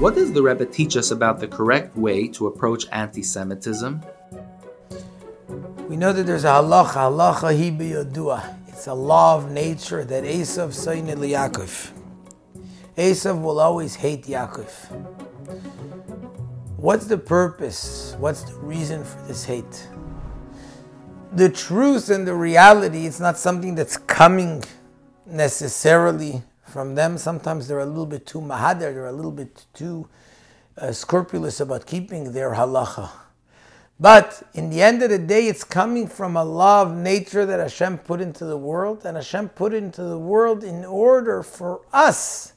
What does the Rebbe teach us about the correct way to approach anti Semitism? We know that there's a halacha, halacha hi. It's a law of nature that Esav Sainid Yaakov. Esav will always hate Yaakov. What's the purpose? What's the reason for this hate? The truth and the reality, it's not something that's coming necessarily from them. Sometimes they're a little bit too mahader, they're a little bit too uh, scrupulous about keeping their halacha. But in the end of the day, it's coming from a law of nature that Hashem put into the world, and Hashem put into the world in order for us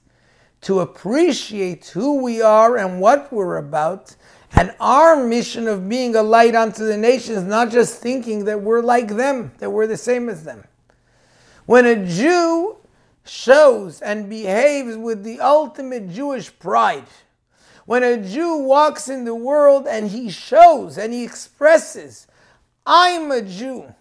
to appreciate who we are and what we're about, and our mission of being a light unto the nations, not just thinking that we're like them, that we're the same as them. When a Jew shows and behaves with the ultimate Jewish pride, when a Jew walks in the world and he shows and he expresses, I'm a Jew.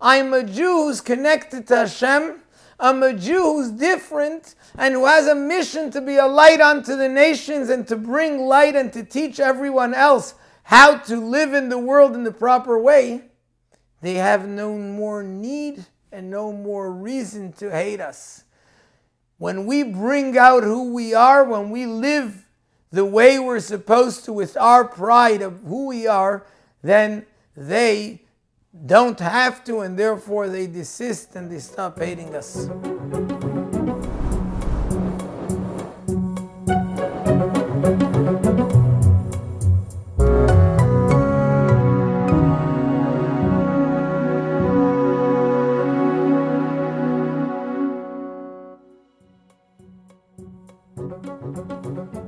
I'm a Jew who's connected to Hashem. I'm a Jew who's different and who has a mission to be a light unto the nations and to bring light and to teach everyone else how to live in the world in the proper way. They have no more need and no more reason to hate us. When we bring out who we are, when we live the way we're supposed to with our pride of who we are, then they don't have to, and therefore they desist and they stop hating us. Música